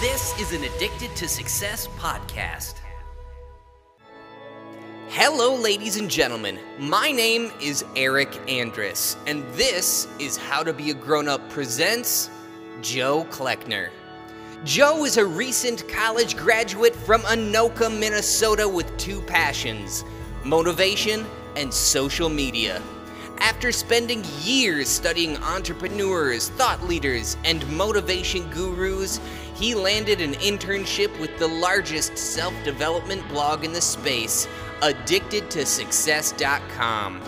This is an Addicted to Success podcast. Hello, ladies and gentlemen. My name is Eric Andrus, and this is How to Be a Grown Up presents Joe Kleckner. Joe is a recent college graduate from Anoka, Minnesota with two passions motivation and social media. After spending years studying entrepreneurs, thought leaders, and motivation gurus, he landed an internship with the largest self development blog in the space, addictedtosuccess.com.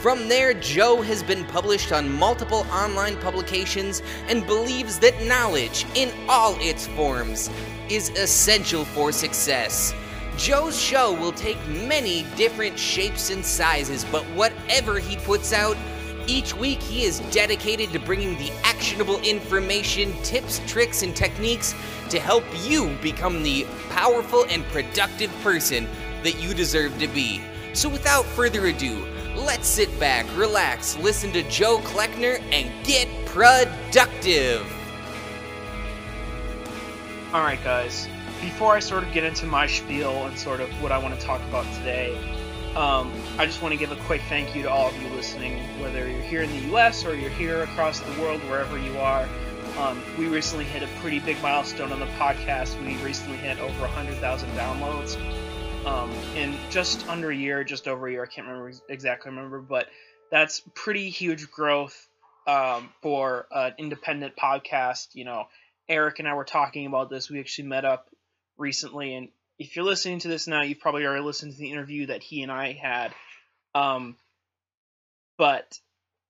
From there, Joe has been published on multiple online publications and believes that knowledge, in all its forms, is essential for success. Joe's show will take many different shapes and sizes, but whatever he puts out, each week he is dedicated to bringing the actionable information, tips, tricks, and techniques to help you become the powerful and productive person that you deserve to be. So without further ado, let's sit back, relax, listen to Joe Kleckner, and get productive. All right, guys. Before I sort of get into my spiel and sort of what I want to talk about today, um, I just want to give a quick thank you to all of you listening, whether you're here in the US or you're here across the world, wherever you are. Um, we recently hit a pretty big milestone on the podcast. We recently hit over 100,000 downloads um, in just under a year, just over a year. I can't remember exactly remember, but that's pretty huge growth um, for an independent podcast. You know, Eric and I were talking about this. We actually met up recently, and if you're listening to this now, you've probably already listened to the interview that he and I had. Um, but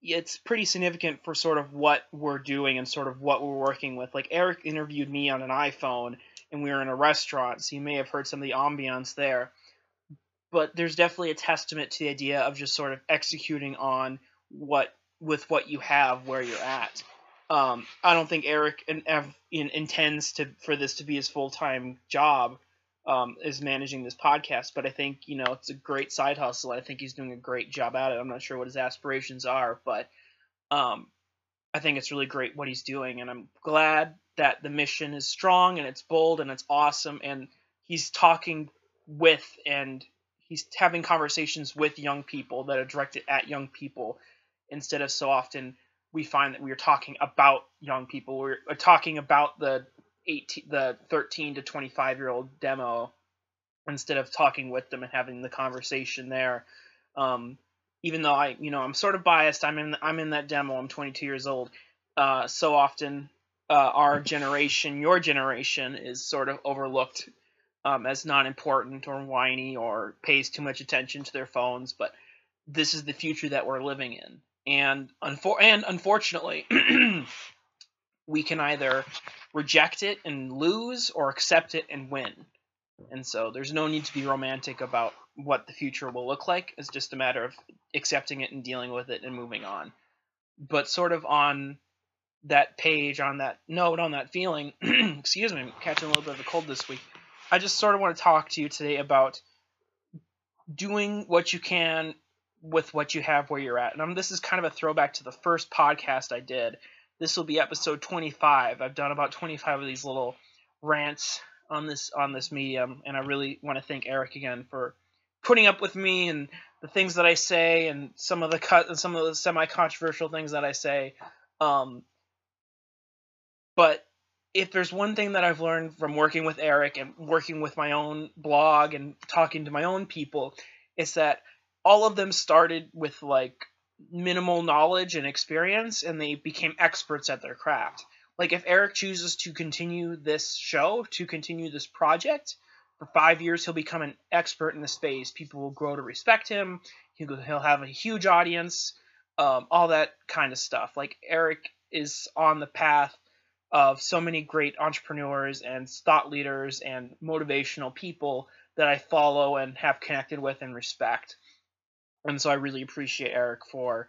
it's pretty significant for sort of what we're doing and sort of what we're working with. Like Eric interviewed me on an iPhone and we were in a restaurant, so you may have heard some of the ambiance there. But there's definitely a testament to the idea of just sort of executing on what with what you have where you're at. Um, I don't think Eric in, in, intends to for this to be his full time job um, is managing this podcast, but I think you know it's a great side hustle. I think he's doing a great job at it. I'm not sure what his aspirations are, but um, I think it's really great what he's doing, and I'm glad that the mission is strong and it's bold and it's awesome, and he's talking with and he's having conversations with young people that are directed at young people instead of so often we find that we are talking about young people. We're talking about the 18, the 13 to 25 year old demo instead of talking with them and having the conversation there. Um, even though I, you know, I'm sort of biased. I'm in, I'm in that demo. I'm 22 years old. Uh, so often, uh, our generation, your generation, is sort of overlooked um, as not important or whiny or pays too much attention to their phones. But this is the future that we're living in, and unfor- and unfortunately, we can either reject it and lose or accept it and win. And so there's no need to be romantic about what the future will look like. It's just a matter of accepting it and dealing with it and moving on. But sort of on that page, on that note, on that feeling, excuse me, I'm catching a little bit of a cold this week. I just sort of want to talk to you today about doing what you can with what you have where you're at. And I'm, this is kind of a throwback to the first podcast I did this will be episode 25. I've done about 25 of these little rants on this on this medium, and I really want to thank Eric again for putting up with me and the things that I say and some of the cut and some of the semi-controversial things that I say. Um, but if there's one thing that I've learned from working with Eric and working with my own blog and talking to my own people, it's that all of them started with like minimal knowledge and experience and they became experts at their craft. Like if Eric chooses to continue this show, to continue this project, for five years he'll become an expert in the space. People will grow to respect him. He'll, he'll have a huge audience, um, all that kind of stuff. Like Eric is on the path of so many great entrepreneurs and thought leaders and motivational people that I follow and have connected with and respect. And so I really appreciate Eric for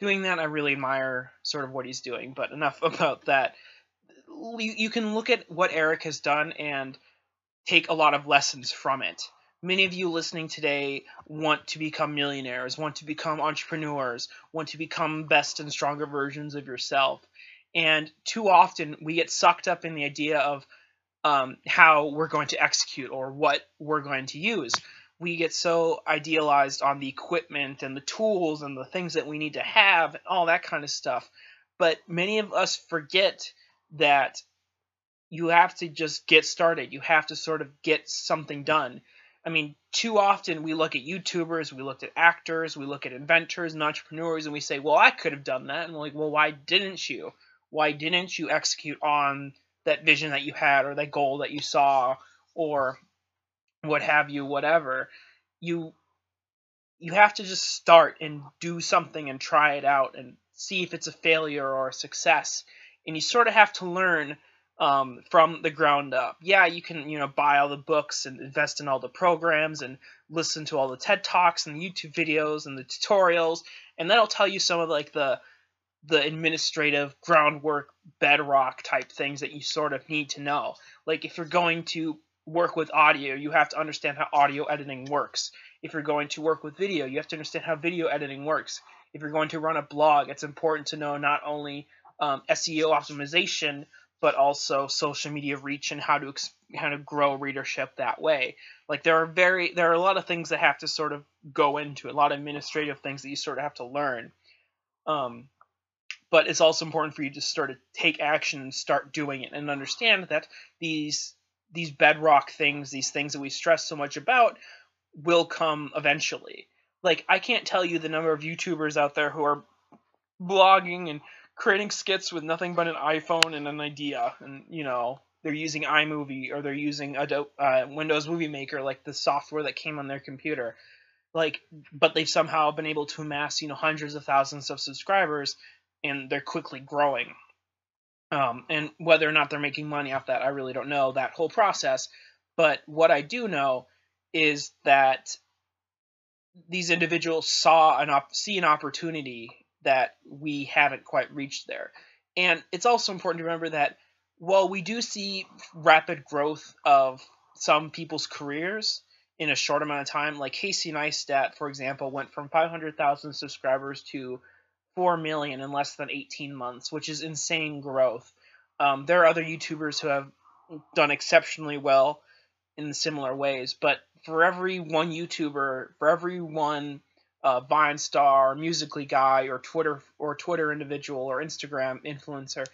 doing that. I really admire sort of what he's doing. But enough about that. You, can look at what Eric has done and take a lot of lessons from it. Many of you listening today want to become millionaires, want to become entrepreneurs, want to become best and stronger versions of yourself. And too often we get sucked up in the idea of um, how we're going to execute or what we're going to use. We get so idealized on the equipment and the tools and the things that we need to have and all that kind of stuff. But many of us forget that you have to just get started. You have to sort of get something done. I mean, too often we look at YouTubers, we look at actors, we look at inventors and entrepreneurs, and we say, well, I could have done that. And we're like, well, why didn't you? Why didn't you execute on that vision that you had or that goal that you saw or what have you, whatever? You you have to just start and do something and try it out and see if it's a failure or a success. And you sort of have to learn um, from the ground up. Yeah, you can you know buy all the books and invest in all the programs and listen to all the TED talks and the YouTube videos and the tutorials, and that'll tell you some of like the the administrative groundwork bedrock type things that you sort of need to know. Like if you're going to work with audio, you have to understand how audio editing works. If you're going to work with video, you have to understand how video editing works. If you're going to run a blog, it's important to know not only um, SEO optimization, but also social media reach and how to how to grow readership that way. Like there are very there are a lot of things that have to sort of go into a lot of administrative things that you sort of have to learn. Um, but it's also important for you to sort of take action and start doing it and understand that these these bedrock things, these things that we stress so much about, will come eventually. Like I can't tell you the number of YouTubers out there who are blogging and creating skits with nothing but an iPhone and an idea, and you know they're using iMovie or they're using Adobe, uh, Windows Movie Maker, like the software that came on their computer. Like, but they've somehow been able to amass you know hundreds of thousands of subscribers, and they're quickly growing. Um, and whether or not they're making money off that, I really don't know that whole process. But what I do know is that these individuals saw an op- see an opportunity that we haven't quite reached there. And it's also important to remember that while we do see rapid growth of some people's careers in a short amount of time, like Casey Neistat, for example, went from 500,000 subscribers to 4 million in less than 18 months, which is insane growth. Um, there are other YouTubers who have done exceptionally well in similar ways, but for every one YouTuber, for every one uh, Vine star, Musical.ly guy, or Twitter or Twitter individual or Instagram influencer,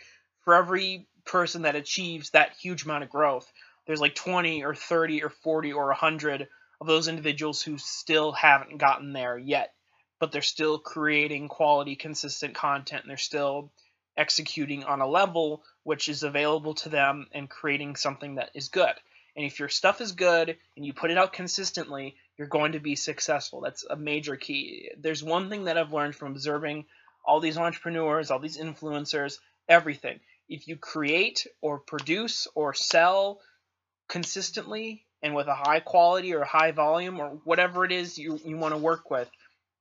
for every person that achieves that huge amount of growth, there's like 20 or 30 or 40 or 100 of those individuals who still haven't gotten there yet, but they're still creating quality, consistent content, and they're still executing on a level which is available to them and creating something that is good. And if your stuff is good and you put it out consistently, you're going to be successful. That's a major key. There's one thing that I've learned from observing all these entrepreneurs, all these influencers, everything. If you create or produce or sell consistently and with a high quality or high volume or whatever it is you, you want to work with,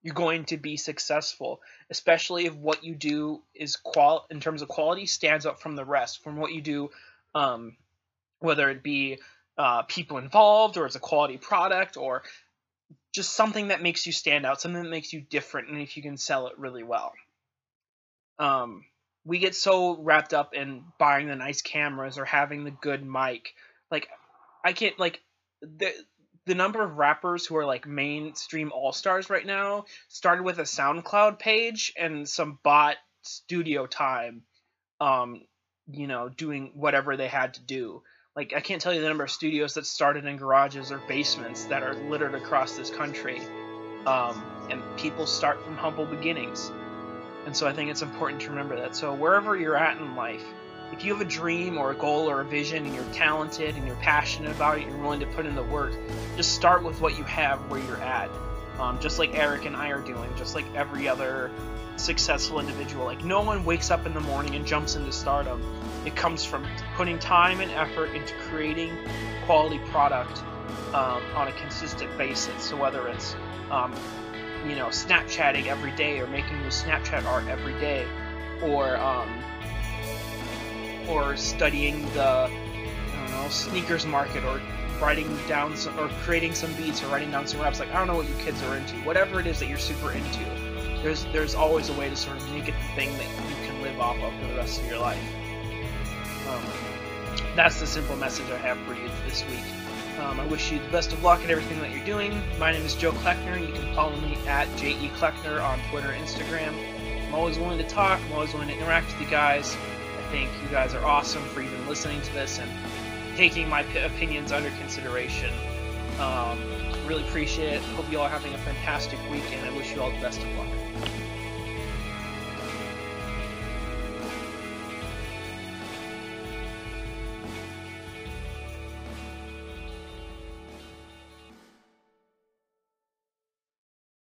you're going to be successful, especially if what you do is qual in terms of quality stands out from the rest, from what you do, um, whether it be uh, people involved or it's a quality product or just something that makes you stand out, something that makes you different, and if you can sell it really well. Um, we get so wrapped up in buying the nice cameras or having the good mic. Like, I can't like the the number of rappers who are like mainstream all stars right now started with a SoundCloud page and some bot studio time. Um, you know, doing whatever they had to do. Like I can't tell you the number of studios that started in garages or basements that are littered across this country. Um, and people start from humble beginnings. And so I think it's important to remember that. So wherever you're at in life, if you have a dream or a goal or a vision and you're talented and you're passionate about it, you're willing to put in the work, just start with what you have where you're at. Um, just like Eric and I are doing, just like every other successful individual. Like no one wakes up in the morning and jumps into stardom. It comes from putting time and effort into creating quality product um, on a consistent basis. So whether it's um, you know Snapchatting every day or making new Snapchat art every day, or um, or studying the know sneakers market or writing down some, or creating some beats or writing down some raps. Like I don't know what you kids are into. Whatever it is that you're super into, there's there's always a way to sort of make it the thing that you can live off of for the rest of your life. Um, that's the simple message I have for you this week. Um, I wish you the best of luck at everything that you're doing. My name is Joe Kleckner. You can follow me at JE Kleckner on Twitter Instagram. I'm always willing to talk. I'm always willing to interact with you guys. Think you guys are awesome for even listening to this and taking my p- opinions under consideration. Um, really appreciate it. Hope you all are having a fantastic week, and I wish you all the best of luck.